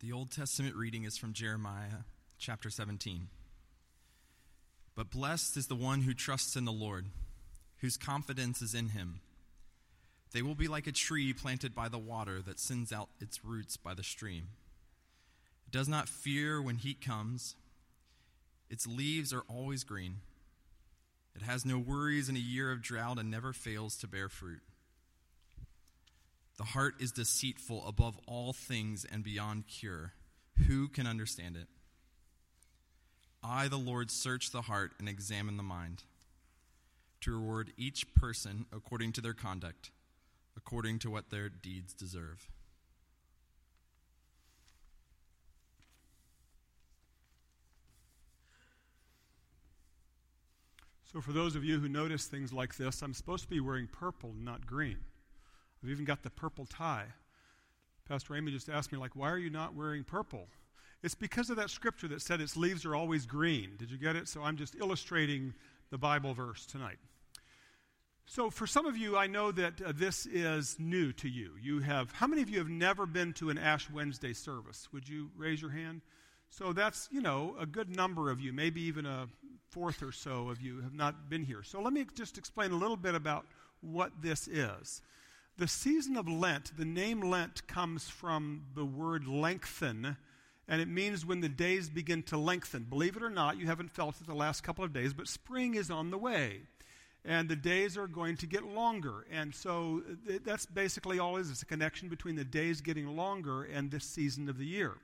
The Old Testament reading is from Jeremiah chapter 17. But blessed is the one who trusts in the Lord, whose confidence is in him. They will be like a tree planted by the water that sends out its roots by the stream. It does not fear when heat comes, its leaves are always green. It has no worries in a year of drought and never fails to bear fruit. The heart is deceitful above all things and beyond cure. Who can understand it? I, the Lord, search the heart and examine the mind, to reward each person according to their conduct, according to what their deeds deserve. So, for those of you who notice things like this, I'm supposed to be wearing purple, not green. I've even got the purple tie. Pastor Amy just asked me, like, why are you not wearing purple? It's because of that scripture that said its leaves are always green. Did you get it? So I'm just illustrating the Bible verse tonight. So for some of you, I know that uh, this is new to you. You have, how many of you have never been to an Ash Wednesday service? Would you raise your hand? So that's, you know, a good number of you, maybe even a fourth or so of you have not been here. So let me just explain a little bit about what this is. The season of Lent, the name Lent comes from the word lengthen, and it means when the days begin to lengthen. Believe it or not, you haven't felt it the last couple of days, but spring is on the way. And the days are going to get longer. And so that's basically all it is. It's a connection between the days getting longer and this season of the year.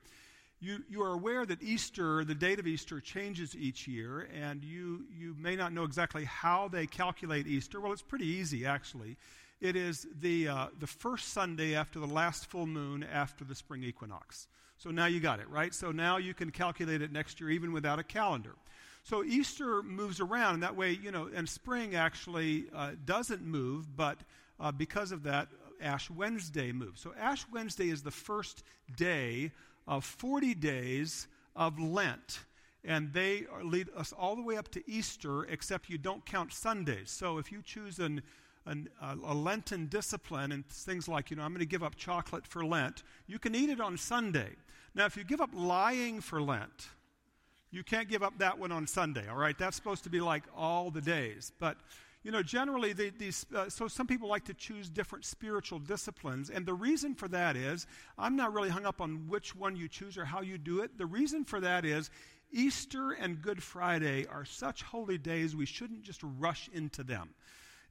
You, you are aware that Easter, the date of Easter, changes each year, and you, you may not know exactly how they calculate Easter. Well, it's pretty easy, actually. It is the, uh, the first Sunday after the last full moon after the spring equinox. So now you got it, right? So now you can calculate it next year even without a calendar. So Easter moves around, and that way, you know, and spring actually uh, doesn't move, but uh, because of that, Ash Wednesday moves. So Ash Wednesday is the first day of 40 days of Lent. And they lead us all the way up to Easter, except you don't count Sundays. So if you choose an an, a Lenten discipline and things like, you know, I'm going to give up chocolate for Lent, you can eat it on Sunday. Now, if you give up lying for Lent, you can't give up that one on Sunday, all right? That's supposed to be like all the days. But, you know, generally, these, uh, so some people like to choose different spiritual disciplines. And the reason for that is, I'm not really hung up on which one you choose or how you do it. The reason for that is, Easter and Good Friday are such holy days, we shouldn't just rush into them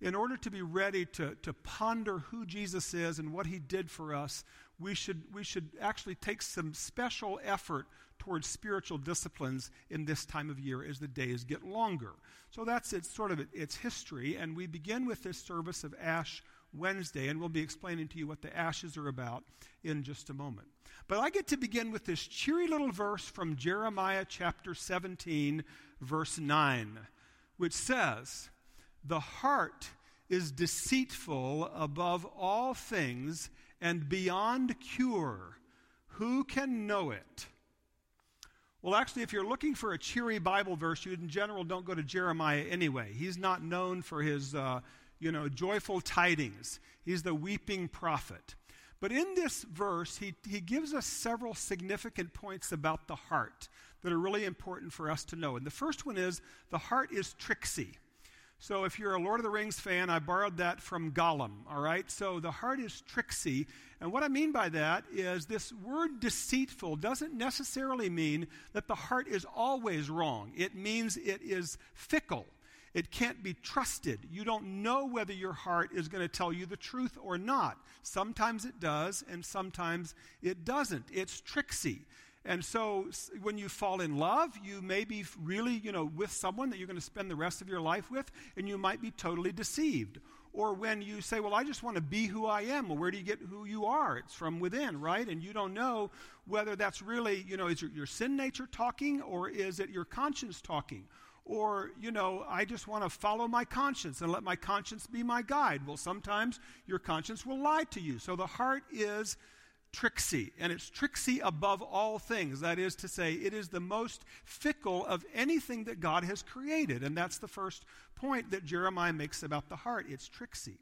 in order to be ready to, to ponder who Jesus is and what he did for us, we should, we should actually take some special effort towards spiritual disciplines in this time of year as the days get longer. So that's its sort of its history, and we begin with this service of Ash Wednesday, and we'll be explaining to you what the ashes are about in just a moment. But I get to begin with this cheery little verse from Jeremiah chapter 17, verse 9, which says, the heart is deceitful above all things and beyond cure. Who can know it? Well, actually, if you're looking for a cheery Bible verse, you in general don't go to Jeremiah anyway. He's not known for his, uh, you know, joyful tidings. He's the weeping prophet. But in this verse, he, he gives us several significant points about the heart that are really important for us to know. And the first one is the heart is tricksy. So if you're a Lord of the Rings fan, I borrowed that from Gollum, all right? So the heart is tricksy. And what I mean by that is this word deceitful doesn't necessarily mean that the heart is always wrong. It means it is fickle. It can't be trusted. You don't know whether your heart is going to tell you the truth or not. Sometimes it does, and sometimes it doesn't. It's tricksy. And so when you fall in love, you may be really, you know, with someone that you're going to spend the rest of your life with, and you might be totally deceived. Or when you say, Well, I just want to be who I am, well, where do you get who you are? It's from within, right? And you don't know whether that's really, you know, is it your sin nature talking or is it your conscience talking? Or, you know, I just want to follow my conscience and let my conscience be my guide. Well, sometimes your conscience will lie to you. So the heart is tricksy, and it's tricksy above all things. That is to say, it is the most fickle of anything that God has created. And that's the first point that Jeremiah makes about the heart. It's tricksy.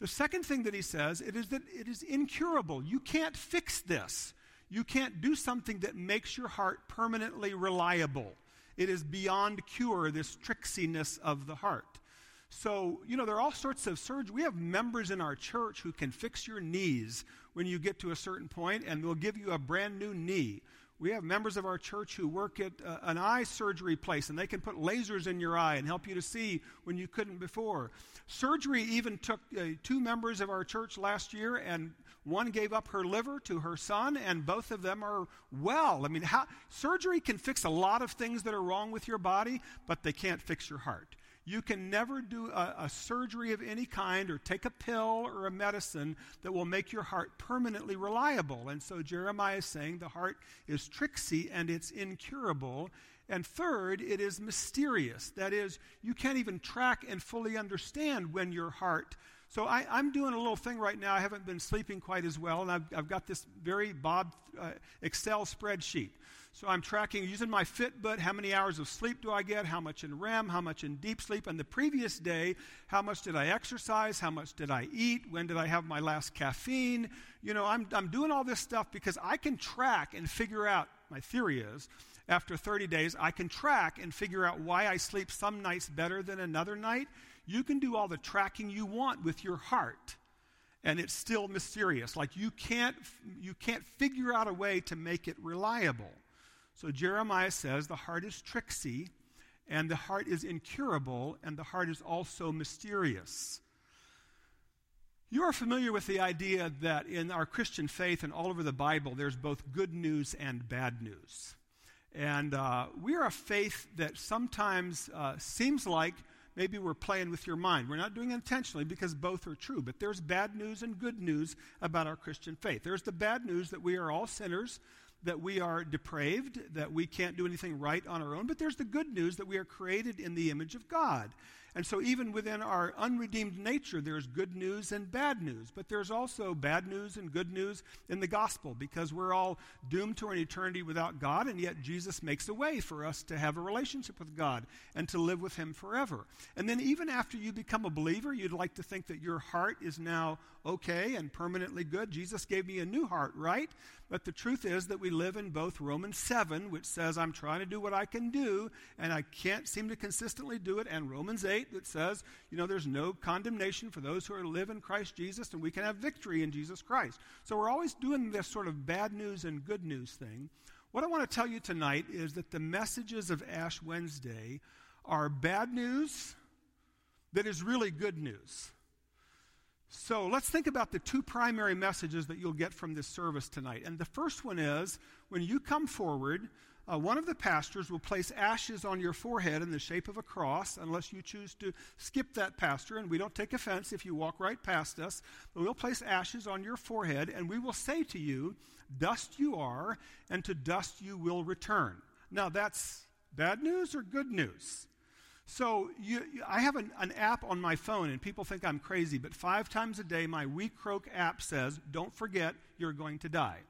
The second thing that he says, it is that it is incurable. You can't fix this. You can't do something that makes your heart permanently reliable. It is beyond cure, this tricksiness of the heart. So, you know, there are all sorts of surgery. We have members in our church who can fix your knees when you get to a certain point, and they'll give you a brand new knee. We have members of our church who work at uh, an eye surgery place, and they can put lasers in your eye and help you to see when you couldn't before. Surgery even took uh, two members of our church last year, and one gave up her liver to her son, and both of them are well. I mean, how, surgery can fix a lot of things that are wrong with your body, but they can't fix your heart. You can never do a, a, surgery of any kind or take a pill or a medicine that will make your heart permanently reliable. And so Jeremiah is saying the heart is tricksy and it's incurable. And third, it is mysterious. That is, you can't even track and fully understand when your heart. So I, am doing a little thing right now. I haven't been sleeping quite as well, and I've, I've got this very Bob uh, Excel spreadsheet. So I'm tracking using my Fitbit how many hours of sleep do I get, how much in REM, how much in deep sleep, and the previous day, how much did I exercise, how much did I eat, when did I have my last caffeine. You know, I'm, I'm doing all this stuff because I can track and figure out, my theory is, after 30 days, I can track and figure out why I sleep some nights better than another night. You can do all the tracking you want with your heart and it's still mysterious like you can't you can't figure out a way to make it reliable so Jeremiah says the heart is tricksy, and the heart is incurable, and the heart is also mysterious. You are familiar with the idea that in our Christian faith and all over the Bible, there's both good news and bad news. And uh, we are a faith that sometimes uh, seems like maybe we're playing with your mind. We're not doing it intentionally because both are true. But there's bad news and good news about our Christian faith. There's the bad news that we are all sinners, that we are depraved, that we can't do anything right on our own, but there's the good news that we are created in the image of God. And so, even within our unredeemed nature, there's good news and bad news. But there's also bad news and good news in the gospel because we're all doomed to an eternity without God, and yet Jesus makes a way for us to have a relationship with God and to live with Him forever. And then, even after you become a believer, you'd like to think that your heart is now okay and permanently good. Jesus gave me a new heart, right? But the truth is that we live in both Romans 7, which says, I'm trying to do what I can do, and I can't seem to consistently do it, and Romans 8, that says, you know, there's no condemnation for those who are live in Christ Jesus, and we can have victory in Jesus Christ. So we're always doing this sort of bad news and good news thing. What I want to tell you tonight is that the messages of Ash Wednesday are bad news that is really good news. So let's think about the two primary messages that you'll get from this service tonight. And the first one is when you come forward, uh, one of the pastors will place ashes on your forehead in the shape of a cross, unless you choose to skip that pastor. And we don't take offense if you walk right past us. But we'll place ashes on your forehead, and we will say to you, Dust you are, and to dust you will return. Now, that's bad news or good news? So you, I have an, an, app on my phone, and people think I'm crazy, but five times a day, my WeCroak app says, Don't forget you're going to die.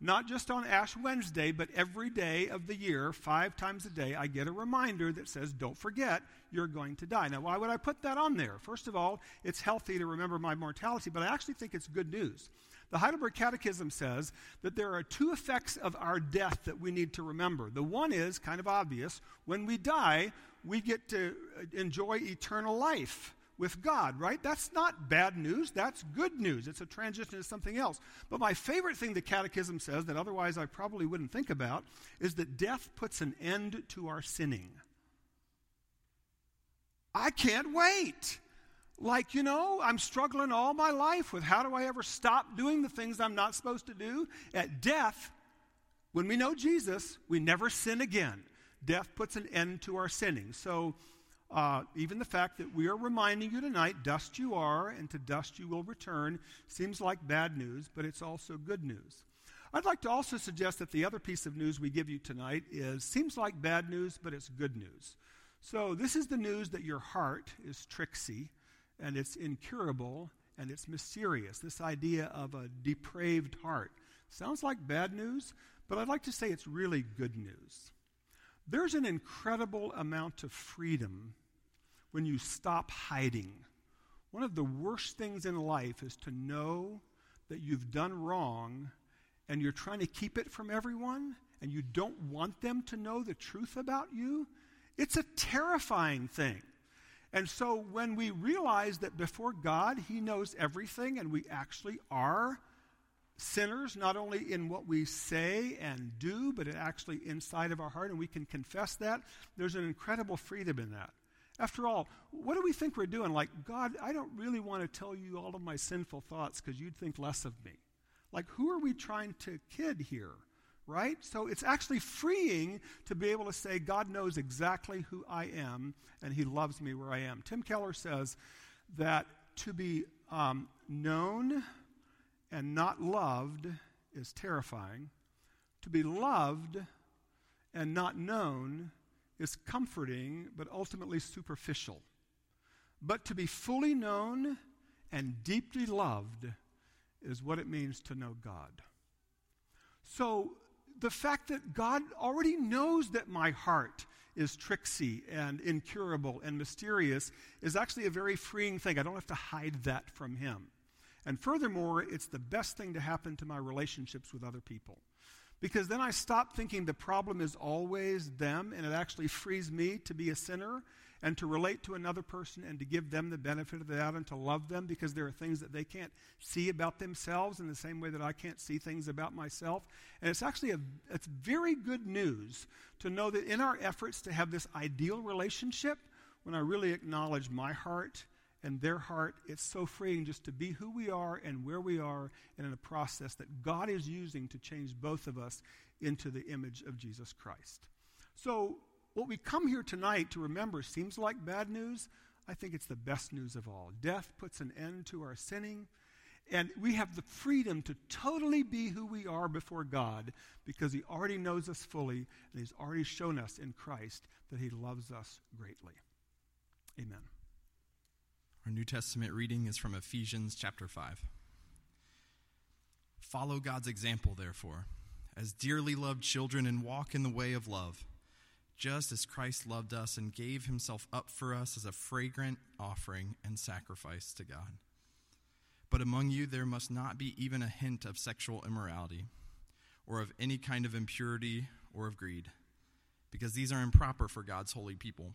Not just on Ash Wednesday, but every day of the year, five times a day, I get a reminder that says, Don't forget you're going to die. Now, why would I put that on there? First of all, it's healthy to remember my mortality, but I actually think it's good news. The Heidelberg Catechism says that there are two effects of our death that we need to remember. The one is kind of obvious. When we die, we get to enjoy eternal life with God, right? That's not bad news. That's good news. It's a transition to something else. But my favorite thing the Catechism says that otherwise I probably wouldn't think about is that death puts an end to our sinning. I can't wait. Like, you know, I'm struggling all my life with how do I ever stop doing the things I'm not supposed to do? At death, when we know Jesus, we never sin again death puts an end to our sinning. So, uh, even the fact that we are reminding you tonight, dust you are, and to dust you will return, seems like bad news, but it's also good news. I'd like to also suggest that the other piece of news we give you tonight is seems like bad news, but it's good news. So, this is the news that your heart is tricksy, and it's incurable, and it's mysterious. This idea of a depraved heart. Sounds like bad news, but I'd like to say it's really good news. There's an incredible amount of freedom when you stop hiding. One of the worst things in life is to know that you've done wrong and you're trying to keep it from everyone and you don't want them to know the truth about you, it's a terrifying thing. And so when we realize that before God, He knows everything and we actually are sinners, not only in what we say and do, but actually inside of our heart, and we can confess that, there's an incredible freedom in that. After all, what do we think we're doing? Like, God, I don't really want to tell you all of my sinful thoughts because you'd think less of me. Like, who are we trying to kid here? Right? So it's actually freeing to be able to say, God knows exactly who I am and He loves me where I am. Tim Keller says that to be um, known and not loved is terrifying. To be loved and not known is comforting, but ultimately superficial. But to be fully known and deeply loved is what it means to know God. So, the fact that God already knows that my heart is tricksy and incurable and mysterious is actually a very freeing thing. I don't have to hide that from Him. And furthermore, it's the best thing to happen to my relationships with other people. Because then I stop thinking the problem is always them, and it actually frees me to be a sinner and to relate to another person and to give them the benefit of the doubt and to love them because there are things that they can't see about themselves in the same way that I can't see things about myself. And it's actually a, it's very good news to know that in our efforts to have this ideal relationship, when I really acknowledge my heart and their heart, it's so freeing just to be who we are and where we are and in a process that God is using to change both of us into the image of Jesus Christ. So, what we come here tonight to remember seems like bad news. I think it's the best news of all. Death puts an end to our sinning, and we have the freedom to totally be who we are before God because He already knows us fully, and He's already shown us in Christ that He loves us greatly. Amen. Our New Testament reading is from Ephesians chapter 5. Follow God's example, therefore, as dearly loved children, and walk in the way of love, just as Christ loved us and gave himself up for us as a fragrant offering and sacrifice to God. But among you there must not be even a hint of sexual immorality, or of any kind of impurity or of greed, because these are improper for God's holy people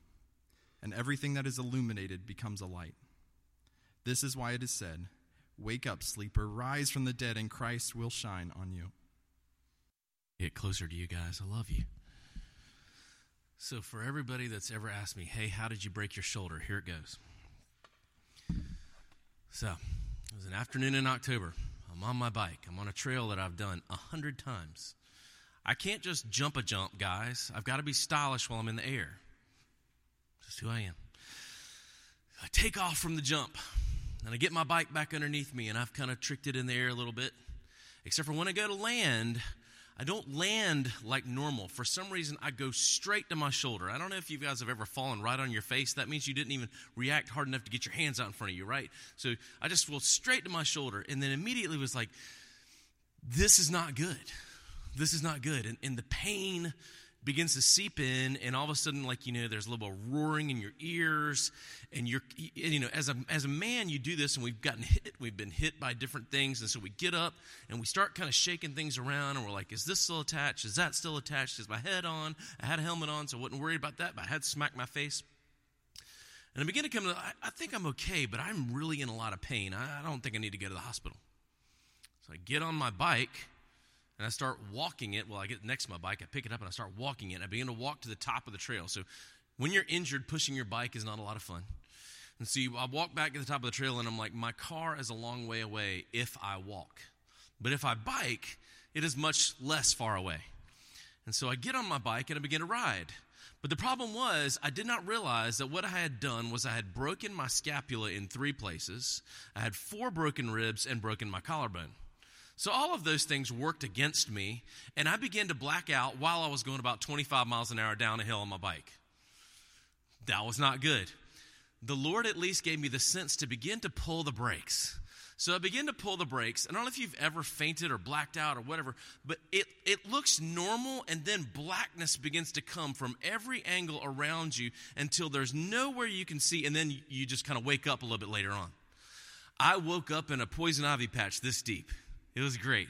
and everything that is illuminated becomes a light. This is why it is said, Wake up, sleeper, rise from the dead, and Christ will shine on you. Get closer to you guys. I love you. So, for everybody that's ever asked me, hey, how did you break your shoulder? Here it goes. So, it was an afternoon in October. I'm on my bike. I'm on a trail that I've done a hundred times. I can't just jump a jump, guys. I've got to be stylish while I'm in the air just who I am. I take off from the jump and I get my bike back underneath me and I've kind of tricked it in the air a little bit. Except for when I go to land, I don't land like normal. For some reason, I go straight to my shoulder. I don't know if you guys have ever fallen right on your face. That means you didn't even react hard enough to get your hands out in front of you, right? So I just fell straight to my shoulder and then immediately was like, this is not good. This is not good. And, and the pain begins to seep in and all of a sudden like you know there's a little roaring in your ears and you're you know as a as a man you do this and we've gotten hit we've been hit by different things and so we get up and we start kind of shaking things around and we're like is this still attached? Is that still attached? Is my head on? I had a helmet on so i wasn't worried about that but i had to smack my face. And i begin to come to I, I think i'm okay but i'm really in a lot of pain. I, I don't think i need to go to the hospital. So i get on my bike and I start walking it. Well, I get next to my bike, I pick it up and I start walking it. I begin to walk to the top of the trail. So when you're injured, pushing your bike is not a lot of fun. And so I walk back to the top of the trail and I'm like, my car is a long way away if I walk. But if I bike, it is much less far away. And so I get on my bike and I begin to ride. But the problem was, I did not realize that what I had done was I had broken my scapula in three places. I had four broken ribs and broken my collarbone. So all of those things worked against me, and I began to black out while I was going about 25 miles an hour down a hill on my bike. That was not good. The Lord at least gave me the sense to begin to pull the brakes. So I begin to pull the brakes. I don't know if you've ever fainted or blacked out or whatever, but it, it looks normal, and then blackness begins to come from every angle around you until there's nowhere you can see, and then you just kind of wake up a little bit later on. I woke up in a poison ivy patch this deep. It was great.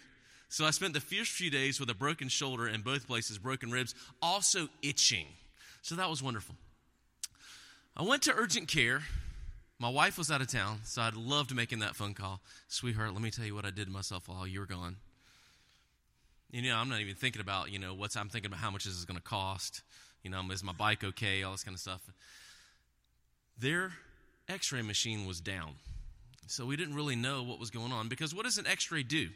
So I spent the first few days with a broken shoulder in both places, broken ribs, also itching. So that was wonderful. I went to urgent care my wife was out of town, so I'd loved making that phone call. Sweetheart, let me tell you what I did to myself while you were gone. You know, I'm not even thinking about, you know, what's, I'm thinking about how much this is going to cost. You know, is my bike okay? All this kind of stuff. Their x ray machine was down. So we didn't really know what was going on because what does an x ray do?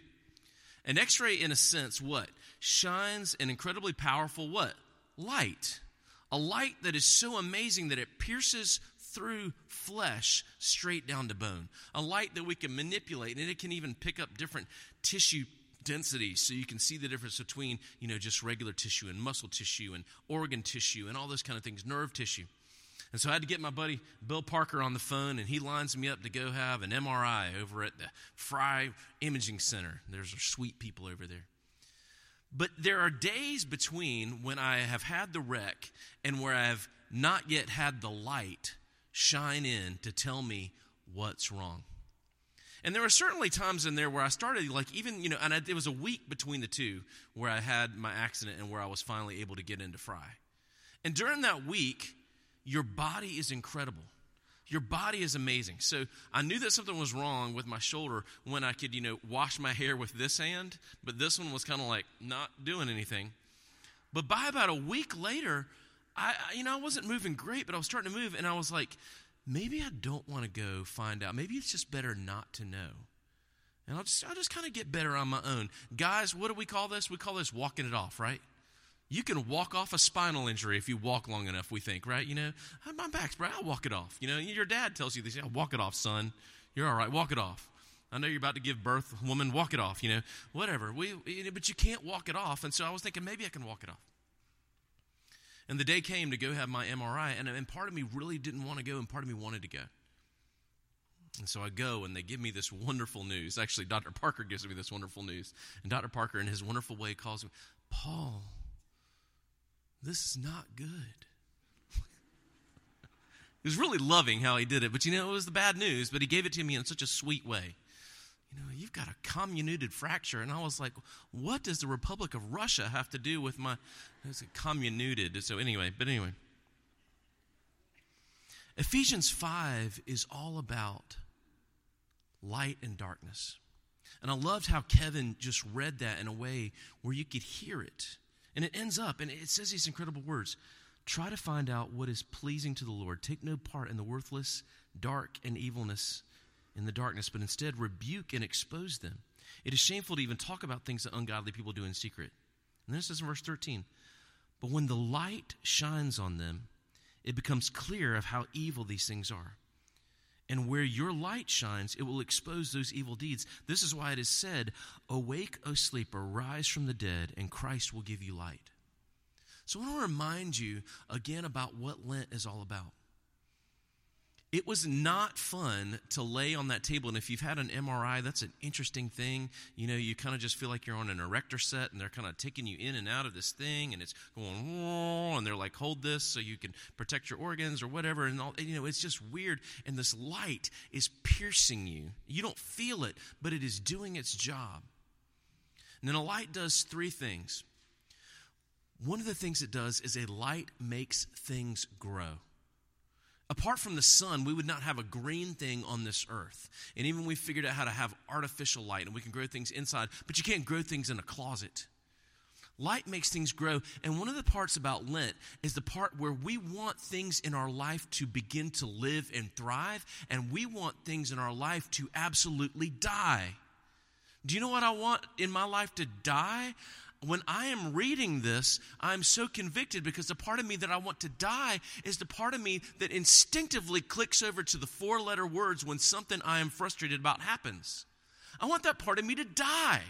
An x ray, in a sense, what? Shines an incredibly powerful what? Light. A light that is so amazing that it pierces through flesh straight down to bone. A light that we can manipulate, and it can even pick up different tissue densities so you can see the difference between you know just regular tissue and muscle tissue and organ tissue and all those kind of things nerve tissue and so i had to get my buddy bill parker on the phone and he lines me up to go have an mri over at the fry imaging center there's our sweet people over there but there are days between when i have had the wreck and where i have not yet had the light shine in to tell me what's wrong. And there were certainly times in there where I started, like, even, you know, and I, it was a week between the two where I had my accident and where I was finally able to get into Fry. And during that week, your body is incredible. Your body is amazing. So I knew that something was wrong with my shoulder when I could, you know, wash my hair with this hand, but this one was kind of like not doing anything. But by about a week later, I, you know, I wasn't moving great, but I was starting to move, and I was like, maybe I don't want to go find out. Maybe it's just better not to know. And I'll just, I'll just kind of get better on my own. Guys, what do we call this? We call this walking it off, right? You can walk off a spinal injury if you walk long enough, we think, right? You know, oh, my back's bro, I'll walk it off. You know, your dad tells you this, yeah, oh, walk it off, son. You're all right, walk it off. I know you're about to give birth, woman, walk it off, you know, whatever. We, but you can't walk it off. And so I was thinking, maybe I can walk it off. And the day came to go have my MRI, and, and part of me really didn't want to go, and part of me wanted to go. And so I go, and they give me this wonderful news. Actually, Dr. Parker gives me this wonderful news. And Dr. Parker, in his wonderful way, calls me, Paul, this is not good. he was really loving how he did it, but you know, it was the bad news, but he gave it to me in such a sweet way you know, you've got a comminuted fracture. And I was like, what does the Republic of Russia have to do with my, it's a comminuted. So anyway, but anyway. Ephesians 5 is all about light and darkness. And I loved how Kevin just read that in a way where you could hear it. And it ends up, and it says these incredible words try to find out what is pleasing to the Lord. Take no part in the worthless, dark, and evilness in the darkness, but instead rebuke and expose them. It is shameful to even talk about things that ungodly people do in secret. And this is in verse 13. But when the light shines on them, it becomes clear of how evil these things are. And where your light shines, it will expose those evil deeds. This is why it is said, Awake, O sleeper, rise from the dead, and Christ will give you light. So I want to remind you again about what Lent is all about. It was not fun to lay on that table. And if you've had an MRI, that's an interesting thing. You know, you kind of just feel like you're on an erector set and they're kind of taking you in and out of this thing and it's going, and they're like, hold this so you can protect your organs or whatever. And, all, you know, it's just weird. And this light is piercing you. You don't feel it, but it is doing its job. And then a light does three things. One of the things it does is a light makes things grow. Apart from the sun, we would not have a green thing on this earth. And even we figured out how to have artificial light and we can grow things inside, but you can't grow things in a closet. Light makes things grow. And one of the parts about Lent is the part where we want things in our life to begin to live and thrive, and we want things in our life to absolutely die. Do you know what I want in my life to die? When I am reading this, I'm so convicted because the part of me that I want to die is the part of me that instinctively clicks over to the four letter words when something I am frustrated about happens. I want that part of me to die.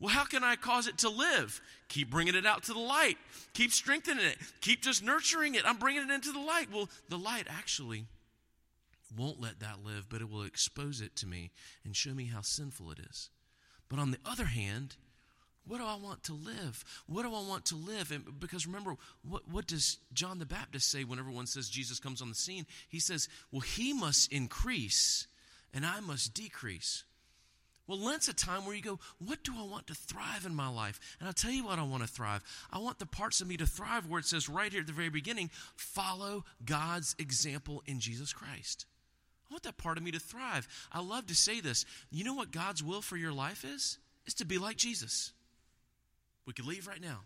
Well, how can I cause it to live? Keep bringing it out to the light. Keep strengthening it. Keep just nurturing it. I'm bringing it into the light. Well, the light actually won't let that live, but it will expose it to me and show me how sinful it is. But on the other hand, what do I want to live? What do I want to live? And because remember, what, what does John the Baptist say whenever one says Jesus comes on the scene? He says, Well, he must increase and I must decrease. Well, Lent's a time where you go, What do I want to thrive in my life? And I'll tell you what I want to thrive. I want the parts of me to thrive where it says right here at the very beginning, follow God's example in Jesus Christ. I want that part of me to thrive. I love to say this. You know what God's will for your life is? Is to be like Jesus. We could leave right now.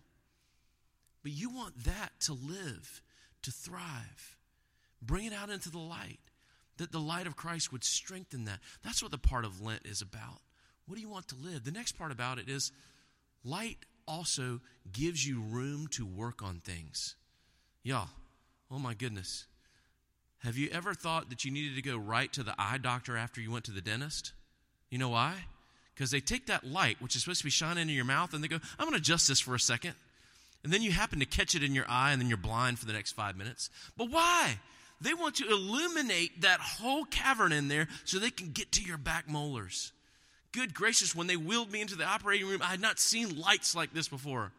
But you want that to live, to thrive. Bring it out into the light, that the light of Christ would strengthen that. That's what the part of Lent is about. What do you want to live? The next part about it is light also gives you room to work on things. Y'all, oh my goodness. Have you ever thought that you needed to go right to the eye doctor after you went to the dentist? You know why? Because they take that light, which is supposed to be shining into your mouth, and they go, I'm going to adjust this for a second. And then you happen to catch it in your eye, and then you're blind for the next five minutes. But why? They want to illuminate that whole cavern in there so they can get to your back molars. Good gracious, when they wheeled me into the operating room, I had not seen lights like this before.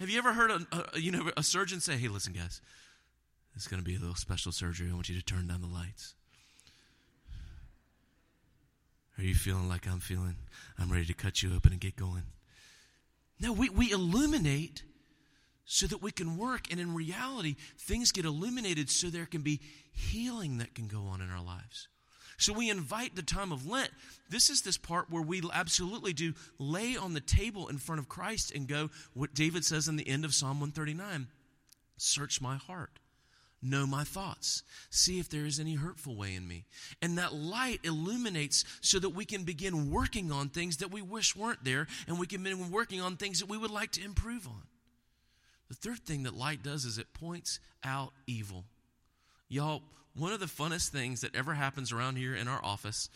Have you ever heard a, a you know a surgeon say, "Hey, listen, guys, it's going to be a little special surgery. I want you to turn down the lights." Are you feeling like I'm feeling? I'm ready to cut you open and get going. No, we, we illuminate so that we can work. And in reality, things get illuminated so there can be healing that can go on in our lives. So we invite the time of Lent. This is this part where we absolutely do lay on the table in front of Christ and go, what David says in the end of Psalm 139 Search my heart know my thoughts, see if there is any hurtful way in me. And that light illuminates so that we can begin working on things that we wish weren't there, and we can begin working on things that we would like to improve on. The third thing that light does is it points out evil. Y'all, one of the funnest things that ever happens around here in our office,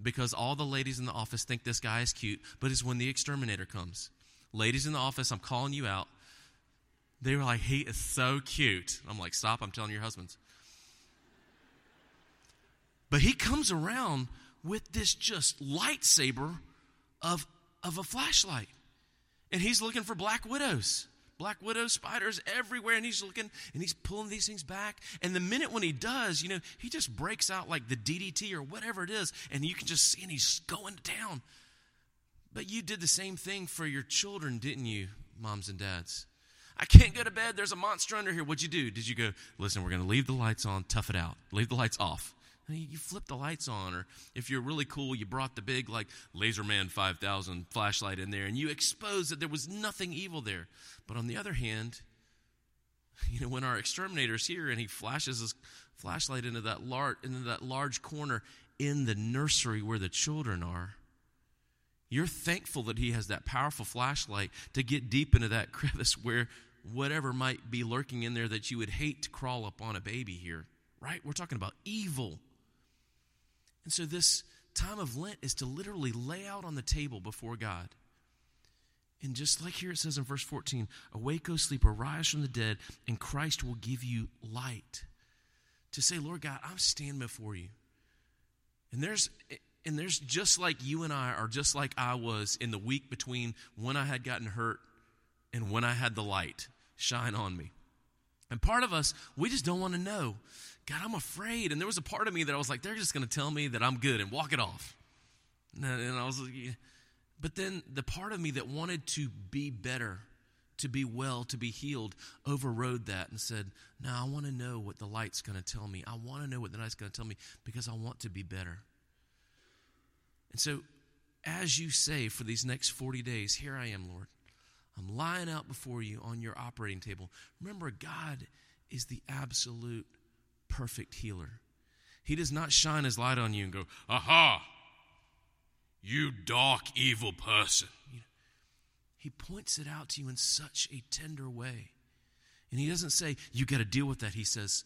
because all the ladies in the office think this guy is cute, but is when the exterminator comes. Ladies in the office, I'm calling you out. They were like, he is so cute. I'm like, stop, I'm telling your husbands. But he comes around with this just lightsaber of, of a flashlight. And he's looking for black widows. Black widow spiders everywhere, and he's looking and he's pulling these things back. And the minute when he does, you know, he just breaks out like the DDT or whatever it is, and you can just see and he's going down. But you did the same thing for your children, didn't you, moms and dads? I can't go to bed. There's a monster under here. What'd you do? Did you go, listen, we're going to leave the lights on, tough it out, leave the lights off? You flip the lights on, or if you're really cool, you brought the big, like, Laserman 5000 flashlight in there, and you exposed that there was nothing evil there. But on the other hand, you know, when our exterminator's here and he flashes his flashlight into that, large, into that large corner in the nursery where the children are, you're thankful that he has that powerful flashlight to get deep into that crevice where whatever might be lurking in there that you would hate to crawl up on a baby here, right? We're talking about evil. And so this time of Lent is to literally lay out on the table before God. And just like here it says in verse 14, awake, O sleeper, arise from the dead, and Christ will give you light. To say, Lord God, I'm standing before you. And there's and there's just like you and I are just like I was in the week between when I had gotten hurt and when I had the light shine on me. And part of us, we just don't want to know. God, I'm afraid. And there was a part of me that I was like, they're just going to tell me that I'm good and walk it off. Uh, and I was like, yeah. but then the part of me that wanted to be better, to be well, to be healed, overrode that and said, No, I want to know what the light's going to tell me. I want to know what the night's going to tell me because I want to be better. And so, as you say for these next 40 days, here I am, Lord. I'm lying out before you on your operating table. Remember, God is the absolute perfect healer. He does not shine his light on you and go, Aha, you dark, evil person. He points it out to you in such a tender way. And he doesn't say, You got to deal with that. He says,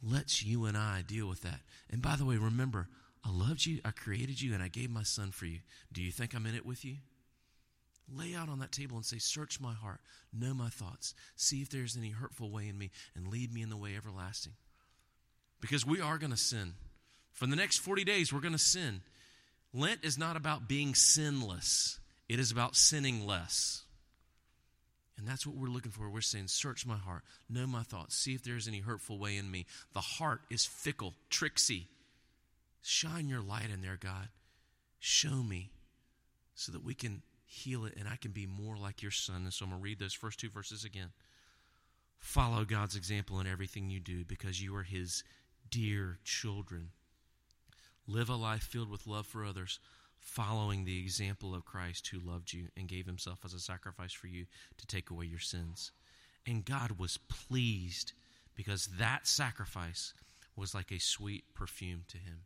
Let's you and I deal with that. And by the way, remember, I loved you, I created you, and I gave my son for you. Do you think I'm in it with you? Lay out on that table and say, Search my heart, know my thoughts, see if there's any hurtful way in me, and lead me in the way everlasting. Because we are going to sin. For the next 40 days, we're going to sin. Lent is not about being sinless. It is about sinning less. And that's what we're looking for. We're saying, Search my heart, know my thoughts, see if there's any hurtful way in me. The heart is fickle, tricksy. Shine your light in there, God. Show me so that we can heal it and I can be more like your son. And so I'm going to read those first two verses again. Follow God's example in everything you do because you are his dear children. Live a life filled with love for others following the example of Christ who loved you and gave himself as a sacrifice for you to take away your sins. And God was pleased because that sacrifice was like a sweet perfume to him.